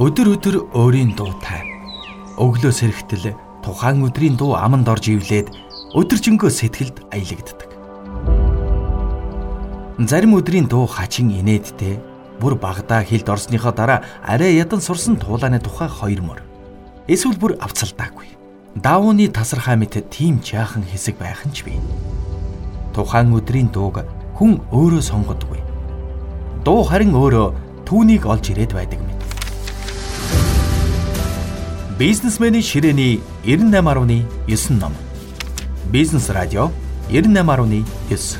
Өдөр өдөр өөрийн дуутай. Өглөө сэрэгтэл тухайн өдрийн дуу аманд орж ивлээд өдөржингөө сэтгэлд аялагддаг. Зарим өдрийн дуу хачин инээдтэй бүр багада хилд орсныхоо дараа арай ядан сурсан туулааны тухай хоёр мөр. Эсвэл бүр авцалдаагүй. Даавууны тасархай мэт тийм жаахан хэсэг байх нь ч бий. Тухайн өдрийн дууг хүн өөрөө сонгодгүй. Дуу харин өөрөө түүнийг олж ирээд байдаг мэт. Бизнесменийн ширээний 98.9 ном. Бизнес радио 98.9.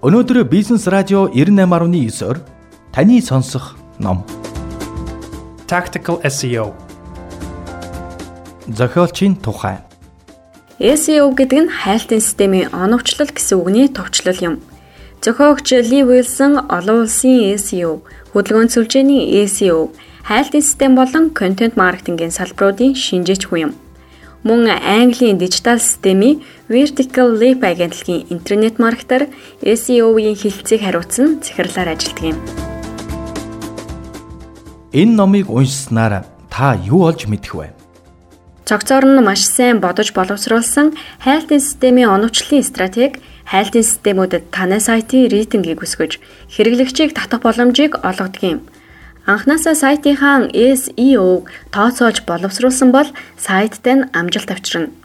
Өнөөдөр Бизнес радио 98.9-оор таны сонсох ном. Tactical SEO. Зохиолчийн тухай SEO гэдэг нь хайлтын системийн оновчлол гэсэн үгний товчлол юм. Зохиогч Ли Уилсон олон улсын SEO, хөдөлгөөн сүлжээний SEO, хайлтын систем болон контент маркетингийн салбаруудын шинжээч хүн юм. Мөн Английн дижитал системийн Vertical Leap агентлагийн интернет маркетер SEO-ийн хилцээг хариуцсан захирлаар ажилладаг юм. Энэ номыг уншсанаар та юу олж мэдэх вэ? Цогцоор нь маш сайн бодож боловсруулсан хайлтын системийн оновчлолын стратеги хайлтын системүүдэд танай сайтын рейтингийг өсгөж хэрэглэгчийг татах боломжийг олгодог юм. Анхнаасаа сайтынхаа SEO-г тооцоолж боловсруулсан бол сайттай нь амжилт авчирна.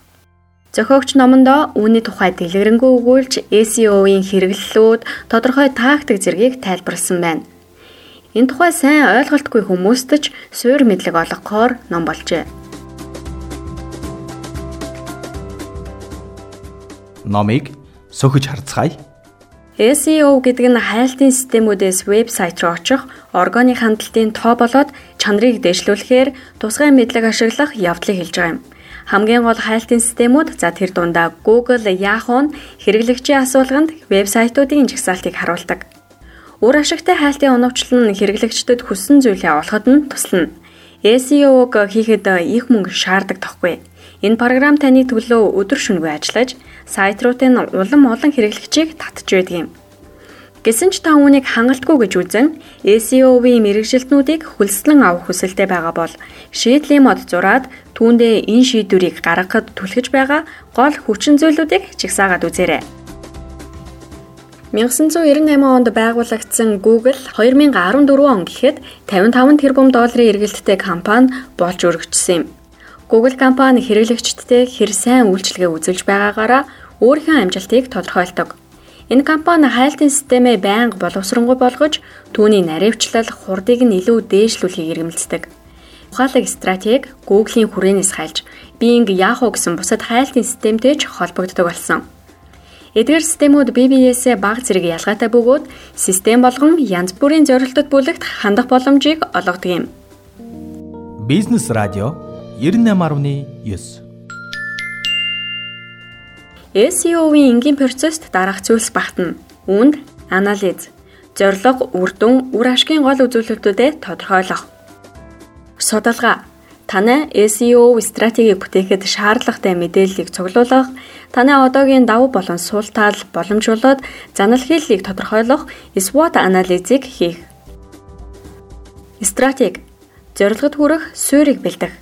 Зохиогч номондоо үүний тухай дэлгэрэнгүй өгүүлж SEO-ийн хэрэглэлүүд тодорхой тактик зэргийг тайлбарлсан байна. Энэ тухай сайн ойлголтгүй хүмүүст ч суур мэдлэг олгохоор ном болжээ. Номыг сөхөж харцгаая. SEO гэдэг нь хайлтын системүүдээс вебсайт руу очих органик хандлтын тоо болоод чанарыг дэвшлүүлэхээр тусгай мэдлэг ашиглах явдлыг хэлж байгаа юм. Хамгийн гол хайлтын системүүд за тэр дундаа Google, Yahoo нь хэрэглэгчийн асуулганд вебсайтуудын жагсаалтыг харуулдаг. Үр ашигтай хайлтын оновчлол нь хэрэглэгчдэд хүссэн зүйлээ олоход нь туслана. SEO-г хийхэд их мөнгө шаарддаг тоххой. Энэ програм таны төлөө өдөр шөнөгүй ажиллаж сайт руу тань улам олон хэрэглэгчийг татж байдаг юм. Гэсэн ч та үүнийг хангалтгүй гэж үзэн SEO-ийн мэрэгжилтнүүдийг хөлслөн авах хүсэлтэй байгаа бол шийдлийн мод зураад түүндээ энэ шийдвэрийг гаргахад түлхэж байгаа гол хүчин зүйлүүдийг чигсаагаад үзээрэй. 1998 онд байгуулагдсан Google 2014 он гэхэд 55 тэрбум долларын эргэлттэй компани болж өргөжсөн юм. Google компани хэрэглэгчдтэй хэр сайн үйлчилгээ үзүүлж байгаагаараа өөрийнхөө амжилтыг тодорхойлдог. Энэ компани хайлтын системээ байнга боловсронгуй болгож түүний наривчлал хурдыг нь илүү дээшлүүлэхийг эргэмэлцдэг. Ухаалаг стратеги Google-ийн хүрээнээс хайлж Bing, Yahoo гэсэн бусад хайлтын системтэй ч холбогддог болсон. Эдгээр системүүд BBS-ээ баг зэрэг ялгаатай бөгөөд систем болгон янз бүрийн зорилтод бүлэгт хандах боломжийг олгодог юм. Бизнес радио 98.9 SEO-ийн энгийн процесст дараах зүйлс багтана. Үүнд анализ, зорилго, үр дүн, үр ашигын гол үзүүлэлтүүдэд тодорхойлох. Судалгаа Танай SEO стратегийг бүтээхэд шаардлагатай мэдээллийг цуглуулах, танай одоогийн давуу болон сул тал боломжуулаад занал хийллийг тодорхойлох SWOT анализыг хийх. Стратеги зорилгод хүрэх суурийг бэлдэх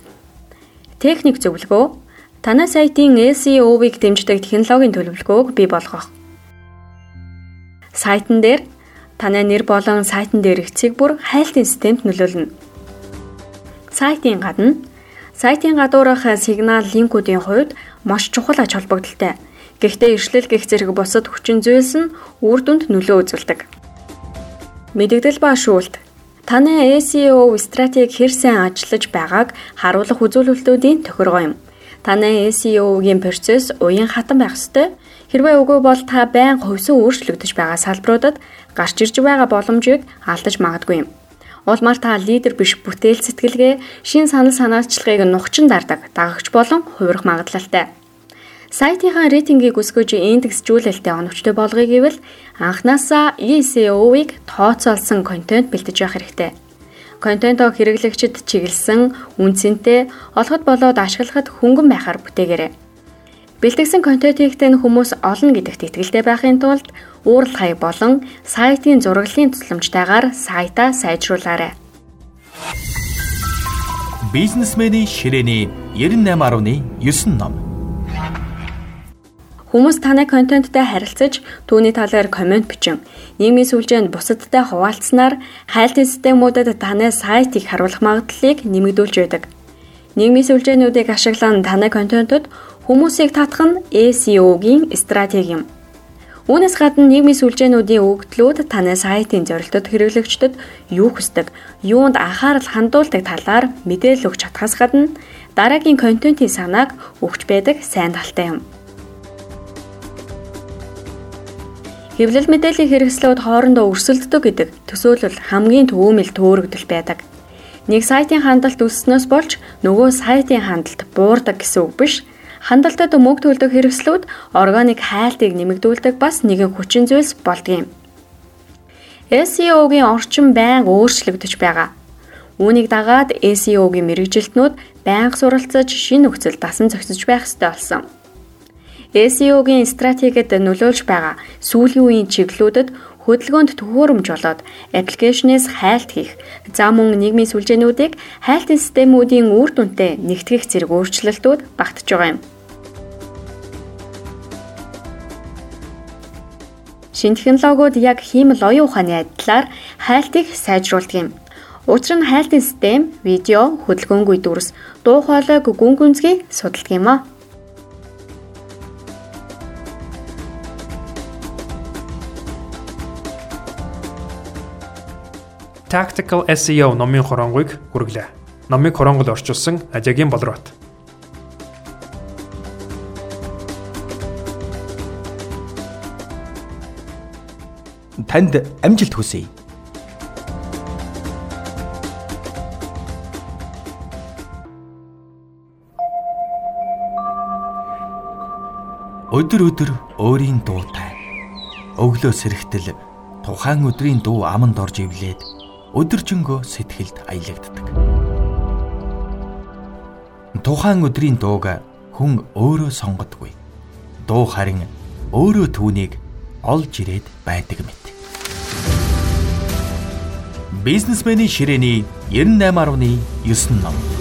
техник зөвлөгөө, танай сайтын SEO-г дэмждэг технологийн төлөвлөгөөг бий болгох. Сайтан дээр танай нэр болон сайтан дээр эцэг бүр хайлтын системд нөлөөлнө. Сайтын гадна сайтын гадуурх сигнал линкүүдийн хувьд маш чухал ач холбогдолтой. Гэхдээ эршлэл гих зэрэг бусад хүчин зүйлс нь үр дүнд нөлөө үзүүлдэг. Мэдэгдэл ба шүүлт Таны SEO стратеги хэр сайн ажиллаж байгааг харуулах үзүүлэлтүүдийн тохиргоо юм. Таны SEO-гийн процесс уян хатан байх ёстой. Хэрвээ үгүй бол та байнга хувьсан өөрчлөгдөж байгаа салбаруудад гарч ирж байгаа боломжийг алдаж магадгүй юм. Улмаар та лидер биш бүтээл сэтгэлгээ, шин санал санаачлагыг нухчин дардаг дагагч болон хувирах магадлалтай. Сайтынхаа рейтингийг өсгөж индексжүүлэлтэд оновчтой болгоё гэвэл анханасаа SEO-ыг тооцоолсон контент бэлтэж явах хэрэгтэй. Контентоо хэрэглэгчид чиглэсэн, үнцэнтэй, олоход болоод ашиглахад хөнгөн байхаар бүтээгээрэй. Бэлтгэсэн контентийг хүмүүс олно гэдэгт итгэлтэй байхын тулд уурал хаяг болон сайтын зураглалын тусламжтайгаар сайтаа сайжруулаарай. Бизнесменийн ширээний 98.9 ном. Хүмүүс таны контенттой харилцаж түүний талаар комент бичин нийгмийн сүлжээнд бусадтай хуваалцсанаар хайлтын системүүдэд таны сайтыг харуулах магадлалыг нэмэгдүүлж байдаг. Нийгмийн сүлжээнүүдийг ашиглан таны контентод хүмүүсийг татах нь SEO-гийн стратеги юм. Үүнээс гадна нийгмийн сүлжээнүүдийн өгөгдлүүд таны сайтын зорилтод хэрэглэгчдэд юу хүсдэг, юунд анхаарал хандуулдаг талаар мэдээлэл өгч чадхаас гадна дараагийн контентын санааг өгч байдаг сайн талтай юм. Хэвлэл мэдээллийн хэрэгслүүд хоорондоо өрсөлддөг гэдэг төсөөлөл хамгийн төвөөмөл төөрөгдөл байдаг. Нэг сайтын хандлт өсснөөс болж нөгөө сайтын хандлт буурдаг гэсэн үг биш. Хандлтад мөнгө төлдөг хэрэгслүүд органик хайлтыг нэмэгдүүлдэг бас нэгэн хүчин зүйлс болдгийм. SEO-гийн орчин байнга өөрчлөгдөж байгаа. Үүнийг дагаад SEO-гийн мэрэгжилтнүүд байнга суралцаж шинэ нөхцөл дасан зохицож байх ёстой болсон. SEO-гийн стратегид нөлөөлж байгаа сүүлийн үеийн чиглэлүүдэд хөдөлгөөнд төхөөрөмж болоод аппликейшнээс хайлт хийх, за мөн нийгмийн сүлжээнүүдийг хайлтын системүүдийн үр дүнтэй нэгтгэх зэрэг өөрчлөлтүүд багтж байгаа юм. Шин технологиуд яг хиймэл оюун ухааны адилаар хайлтыг сайжруулдаг юм. Учир нь хайлтын систем, видео, хөдөлгөөнгүй дүрс, дуу хоолойг гүн гүнзгий судалдаг юм аа. Tactical SEO номын хоронгойг хүргэлээ. Номыг хоронгол орчуулсан Ажагийн Болрот. Танд амжилт хүсье. Өдөр өдөр өөрийн дуутай. Өглөө сэрэгтэл тухайн өдрийн дуу аманд орж ивлээд өдөржингөө сэтгэлд аялагддаг. Тухайн өдрийн дууг хүн өөрөө сонгодгүй. Дуу харин өөрөө түүнийг олж ирээд байдаг мэт. Бизнесменийн ширээний 98.9 ном